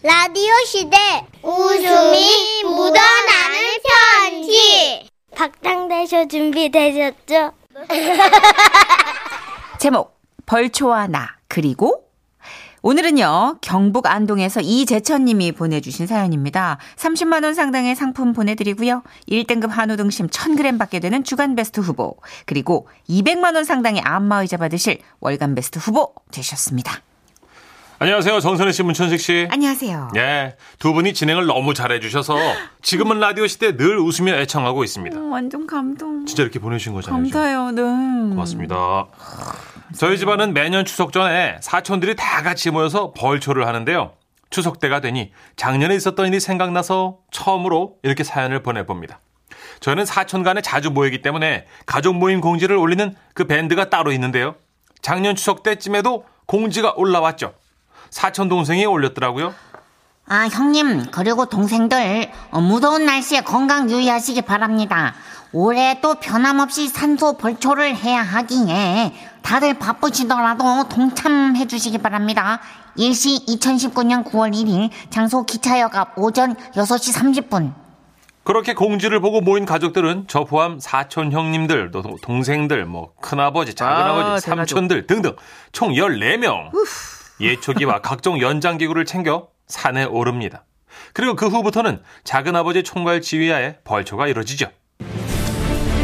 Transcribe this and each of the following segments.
라디오 시대 웃음이 묻어나는 편지 박장대쇼 준비되셨죠? 제목 벌초와 나 그리고 오늘은요 경북 안동에서 이재천님이 보내주신 사연입니다. 30만 원 상당의 상품 보내드리고요. 1등급 한우 등심 1,000g 받게 되는 주간 베스트 후보 그리고 200만 원 상당의 안마의자 받으실 월간 베스트 후보 되셨습니다. 안녕하세요. 정선혜 씨, 문천식 씨. 안녕하세요. 예, 두 분이 진행을 너무 잘해주셔서 지금은 라디오 시대 늘 웃으며 애청하고 있습니다. 어, 완전 감동. 진짜 이렇게 보내주신 거잖아요. 감사해요. 네. 고맙습니다. 저희 집안은 매년 추석 전에 사촌들이 다 같이 모여서 벌초를 하는데요. 추석 때가 되니 작년에 있었던 일이 생각나서 처음으로 이렇게 사연을 보내봅니다. 저는 사촌 간에 자주 모이기 때문에 가족 모임 공지를 올리는 그 밴드가 따로 있는데요. 작년 추석 때쯤에도 공지가 올라왔죠. 사촌 동생이 올렸더라고요. 아, 형님, 그리고 동생들, 어, 무더운 날씨에 건강 유의하시기 바랍니다. 올해 또 변함없이 산소 벌초를 해야 하기에 다들 바쁘시더라도 동참해 주시기 바랍니다. 일시 2019년 9월 1일, 장소 기차역 앞 오전 6시 30분. 그렇게 공지를 보고 모인 가족들은 저 포함 사촌 형님들, 또 동생들, 뭐 큰아버지, 작은아버지, 아, 삼촌들 등등 총 14명. 예초기와 각종 연장기구를 챙겨 산에 오릅니다. 그리고 그 후부터는 작은아버지 총괄 지휘하에 벌초가 이루어지죠.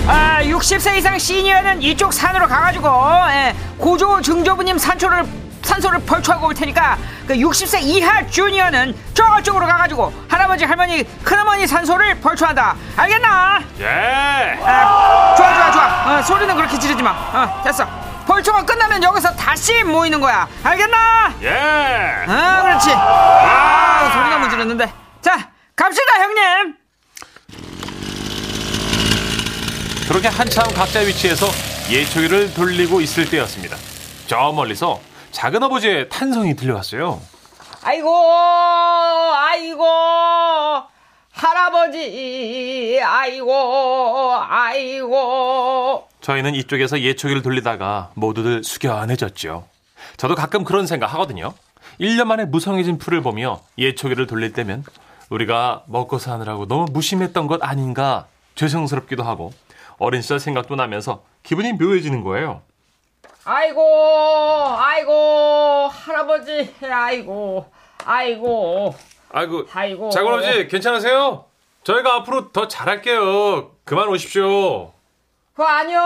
아, 60세 이상 시니어는 이쪽 산으로 가가지고 예, 고조 증조부님 산초를 산소를 벌초하고 올 테니까 그 60세 이하 주니어는 저쪽으로 가가지고 할아버지 할머니 큰어머니 산소를 벌초한다 알겠나? 예! 아, 좋아 좋아 좋아 어, 소리는 그렇게 지르지 마 어, 됐어 벌초가 끝나면 여기서 다시 모이는 거야 알겠나? 예! 아 그렇지 아 소리 너무 지르는데 자 갑시다 형님 그렇게 한참 각자 위치에서 예초기를 돌리고 있을 때였습니다. 저 멀리서 작은 아버지의 탄성이 들려왔어요. 아이고, 아이고, 할아버지, 아이고, 아이고. 저희는 이쪽에서 예초기를 돌리다가 모두들 숙연해졌죠. 저도 가끔 그런 생각 하거든요. 1년 만에 무성해진 풀을 보며 예초기를 돌릴 때면 우리가 먹고 사느라고 너무 무심했던 것 아닌가 죄송스럽기도 하고 어린 시절 생각도 나면서 기분이 묘해지는 거예요. 아이고, 아이고, 할아버지, 아이고, 아이고, 아이고, 아이고. 작은아버지 괜찮으세요? 저희가 앞으로 더 잘할게요. 그만 오십시오. 그거 아니요.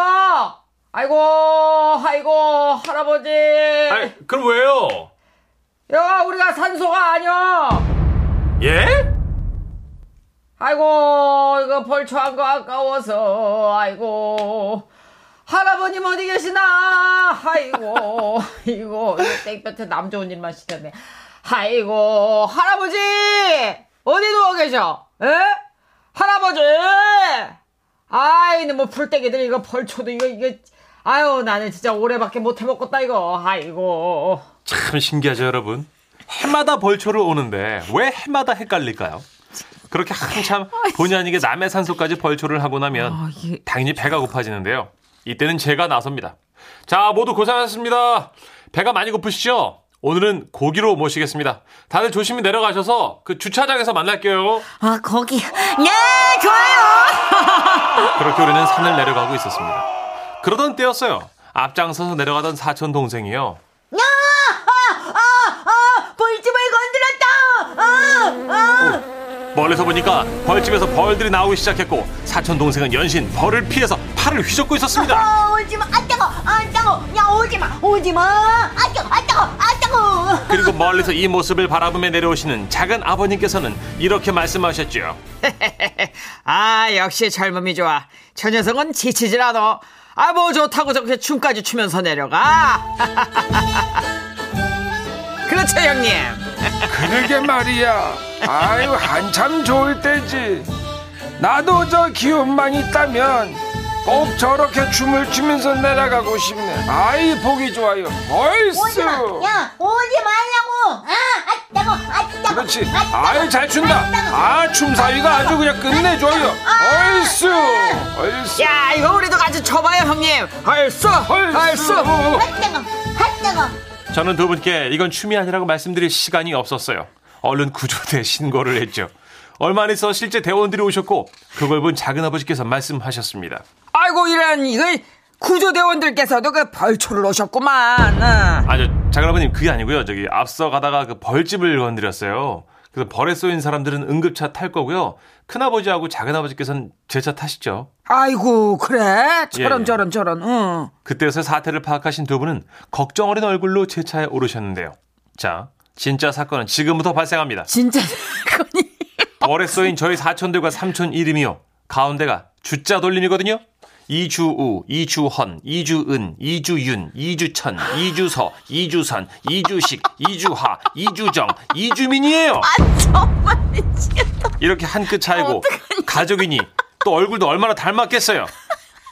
아이고, 아이고, 할아버지. 아이, 그럼 왜요? 야, 우리가 산소가 아니야. 예? 아이고, 이거 벌초한 거 아까워서, 아이고. 할아버님 어디 계시나? 아이고, 이거 땡볕에 남 좋은 일만 시켰네. 아이고, 할아버지! 어디 누워 계셔? 에? 할아버지! 아이, 뭐 풀떼기들 이거 벌초도 이거, 이거, 아유, 나는 진짜 올해밖에 못 해먹겠다, 이거. 아이고. 참 신기하죠, 여러분. 해마다 벌초를 오는데 왜 해마다 헷갈릴까요? 그렇게 한참 본의 아니게 남의 산소까지 벌초를 하고 나면 아, 당연히 배가 고파지는데요. 이때는 제가 나섭니다. 자, 모두 고생하셨습니다. 배가 많이 고프시죠? 오늘은 고기로 모시겠습니다. 다들 조심히 내려가셔서 그 주차장에서 만날게요. 아, 거기. 네, 좋아요! 그렇게 우리는 산을 내려가고 있었습니다. 그러던 때였어요. 앞장서서 내려가던 사촌 동생이요. 야! 아! 아! 아! 벌집을 건드렸다! 아! 아! 멀리서 보니까 벌집에서 벌들이 나오기 시작했고 사촌 동생은 연신 벌을 피해서 팔을 휘젓고 있었습니다. 아, 오지마! 아, 따고! 아, 따고! 야, 오지마! 오지마! 아, 따고! 아, 따고! 그리고 멀리서 이 모습을 바라보며 내려오시는 작은 아버님께서는 이렇게 말씀하셨죠. 아, 역시 젊음이 좋아. 저 녀석은 지치질 않아. 아, 뭐 좋다고 저렇게 춤까지 추면서 내려가. 그렇죠, 형님. 그러게 말이야. 아유 한참 좋을 때지. 나도 저 기운만 있다면 꼭 저렇게 춤을 추면서 내려가고 싶네. 아이 보기 좋아요. 얼쑤. 오지마! 야, 오지 말라고! 아! 아, 따고! 아, 따고! 그렇지. 아! 아유 잘 춘다. 아 춤 사위가 아주 그냥 끝내줘요. 얼쑤. 얼쑤. 야, 이거 우리도 같이 쳐봐요, 형님. 헐수. 아, 따고! 아, 따고! 저는 두 분께 이건 춤이 아니라고 말씀드릴 시간이 없었어요. 얼른 구조대 신고를 했죠. 얼마 안 있어 실제 대원들이 오셨고 그걸 본 작은아버지께서 말씀하셨습니다. 아이고 이런 이거 구조대원들께서도 그 벌초를 오셨구만. 어. 아저 작은아버님 그게 아니고요. 저기 앞서 가다가 그 벌집을 건드렸어요. 그래서 벌에 쏘인 사람들은 응급차 탈 거고요. 큰아버지하고 작은아버지께서는 제 차 타시죠. 아이고 그래 저런 예, 예. 저런 저런. 응. 그때서야 사태를 파악하신 두 분은 걱정 어린 얼굴로 제 차에 오르셨는데요. 자, 진짜 사건은 지금부터 발생합니다. 진짜 사건 이. 벌에 쏘인 저희 사촌들과 삼촌 이름이요. 가운데가 주자 돌림이거든요. 이주우, 이주헌, 이주은, 이주윤, 이주천, 이주서, 이주선, 이주식, 이주하, 이주정, 이주민이에요. 정말 미치겠다. 이렇게 한 끗 차이고 가족이니 또 얼굴도 얼마나 닮았겠어요.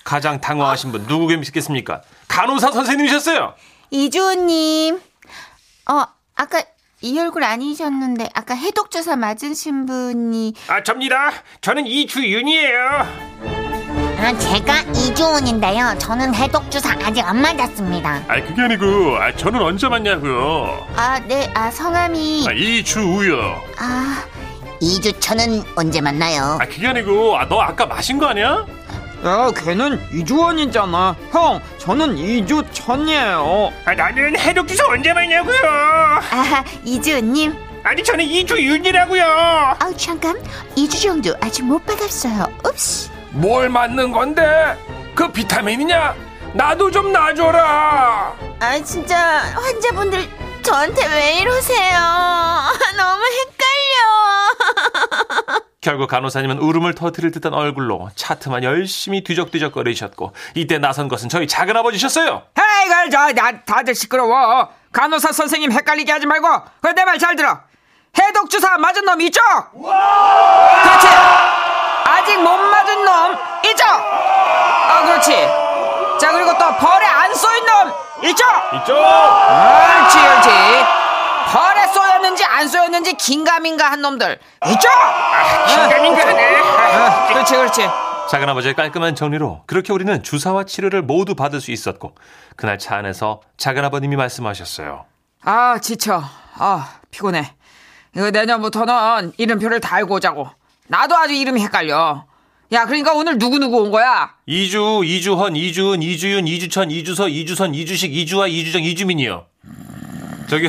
가장 당황하신 분 누구 계시겠습니까? 간호사 선생님이셨어요. 이주호님, 어, 아까 이 얼굴 아니셨는데, 아까 해독 주사 맞으신 분이, 아, 접니다. 저는 이주윤이에요. 아, 제가 이주원인데요. 저는 해독 주사 아직 안 맞았습니다. 아, 그게 아니고, 아, 저는 언제 맞냐고요. 아, 네, 아, 성함이, 이주우요. 아, 이주천은 언제 만나요? 아, 그게 아니고, 아, 너 아까 마신 거 아니야? 야 걔는 이주원이잖아. 형 저는 이주천이에요. 아, 나는 해독주사 언제 맞냐고요. 아, 이주호님, 아니, 저는 이주윤이라고요. 아우, 잠깐, 이주 정도 아직 못 받았어요. 읍시. 뭘 맞는 건데? 그 비타민이냐? 나도 좀 놔줘라. 아, 진짜, 환자분들, 저한테 왜 이러세요? 너무. 결국 간호사님은 울음을 터뜨릴 듯한 얼굴로 차트만 열심히 뒤적뒤적거리셨고 이때 나선 것은 저희 작은아버지셨어요. 헤이걸 저나 다들 시끄러워. 간호사 선생님 헷갈리게 하지 말고 그내말 잘 들어. 해독 주사 맞은 놈 이쪽. 그렇지. 아직 못 맞은 놈 이쪽. 아 그렇지. 자 그리고 또 벌에 안 쏘인 놈 이쪽. 이쪽! 옳지 옳지. 벌에 쏘였는지 안 쏘였는지 긴가민가 한 놈들 이쪽. 긴가민가 하네. 그렇지 그렇지. 작은아버지의 깔끔한 정리로 그렇게 우리는 주사와 치료를 모두 받을 수 있었고 그날 차 안에서 작은아버님이 말씀하셨어요. 아 지쳐. 아 피곤해. 이거 내년부터는 이름표를 달고 오자고. 나도 아주 이름이 헷갈려. 야 그러니까 오늘 누구 누구 온 거야? 이주, 이주헌, 이주은, 이주윤, 이주천, 이주서, 이주선, 이주식, 이주화, 이주정, 이주민이요. 저기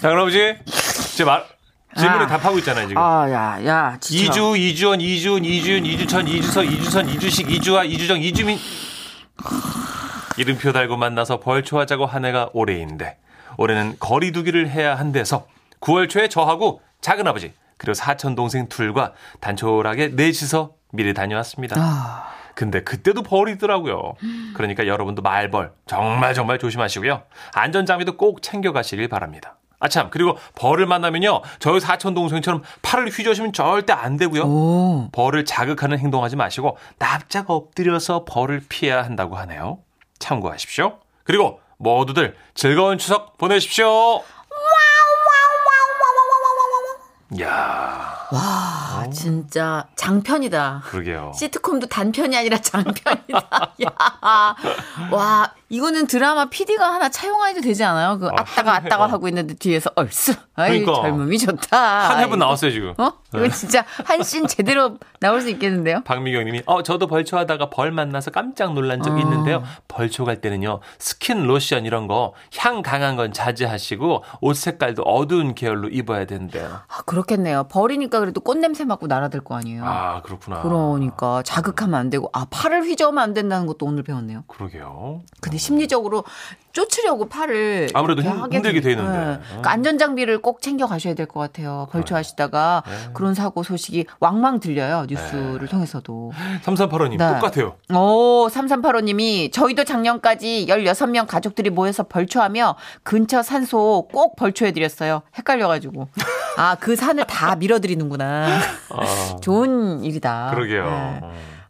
작은아버지 제 말 질문에 아. 답하고 있잖아요 지금. 아 야야 지쳐. 이주, 이주원, 이주은, 이주윤, 이주천, 이주서, 이주선, 이주식, 이주화, 이주정, 이주민. 이름표 달고 만나서 벌초하자고 한 해가 올해인데 올해는 거리두기를 해야 한대서 9월 초에 저하고 작은 아버지 그리고 사촌 동생 둘과 단촐하게 넷이서 미리 다녀왔습니다. 근데 그때도 벌이더라고요. 그러니까 여러분도 말벌 정말 정말 조심하시고요. 안전장비도 꼭 챙겨가시길 바랍니다. 아참 그리고 벌을 만나면요 저희 사촌 동생처럼 팔을 휘저으시면 절대 안 되고요. 벌을 자극하는 행동하지 마시고 납작 엎드려서 벌을 피해야 한다고 하네요. 참고하십시오. 그리고 모두들 즐거운 추석 보내십시오. 야, 아, 진짜 장편이다. 그러게요. 시트콤도 단편이 아니라 장편이다. 야. 와, 이거는 드라마 PD가 하나 차용해도 되지 않아요? 그 아, 한 해, 아따가 어. 하고 있는데 뒤에서 얼쑤. 아이, 그러니까. 젊음이 좋다. 한 회분 나왔어요 지금. 어? 이거 진짜 한 씬 제대로 나올 수 있겠는데요? 박미경 님이 어 저도 벌초 하다가 벌 만나서 깜짝 놀란 적 있는데요. 벌초 갈 때는요 스킨 로션 이런 거 향 강한 건 자제하시고 옷 색깔도 어두운 계열로 입어야 된대요. 아, 그렇 겠네요. 벌이니까 그래도 꽃냄새 맡고 날아들 거 아니에요. 아 그렇구나. 그러니까 자극하면 안 되고 아 팔을 휘저으면 안 된다는 것도 오늘 배웠네요. 그러게요. 근데 심리적으로 쫓으려고 팔을 아무래도 힘- 힘들게 되- 돼 있는데. 네. 그러니까 안전 장비를 꼭 챙겨 가셔야 될 것 같아요. 벌초하시다가 네. 그런 사고 소식이 왕왕 들려요 뉴스를 통해서도. 3385님 네. 똑같아요. 오, 3385 님이 저희도 작년까지 16명 가족들이 모여서 벌초하며 근처 산소 꼭 벌초해 드렸어요. 헷갈려 가지고. 아, 그 산을 다 밀어드리는구나. 아, 좋은 일이다. 그러게요. 네.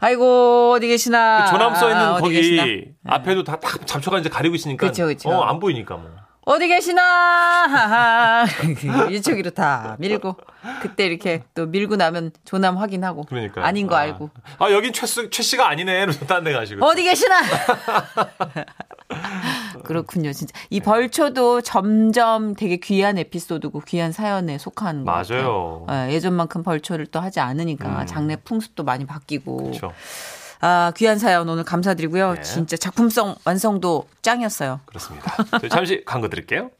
아이고, 어디 계시나. 그 조남 써 있는 아, 거기 계시나. 앞에도 다딱 잡초가 이제 가리고 있으니까 그쵸, 그쵸. 어, 안 보이니까 뭐. 어디 계시나? 하하. 이쪽으로 다 밀고. 그때 이렇게 또 밀고 나면 조남 확인하고. 그러니까 아닌 거 알고. 아 여긴 최, 씨- 최 씨가 아니네. 딴데 가시고. 어디 계시나? 그렇군요. 진짜 이 벌초도 점점 되게 귀한 에피소드고 귀한 사연에 속한 것 맞아요. 같아요. 예, 예전만큼 벌초를 또 하지 않으니까 음. 장례 풍습도 많이 바뀌고. 그렇죠. 아 귀한 사연 오늘 감사드리고요. 네. 진짜 작품성 완성도 짱이었어요. 그렇습니다. 잠시 광고 드릴게요.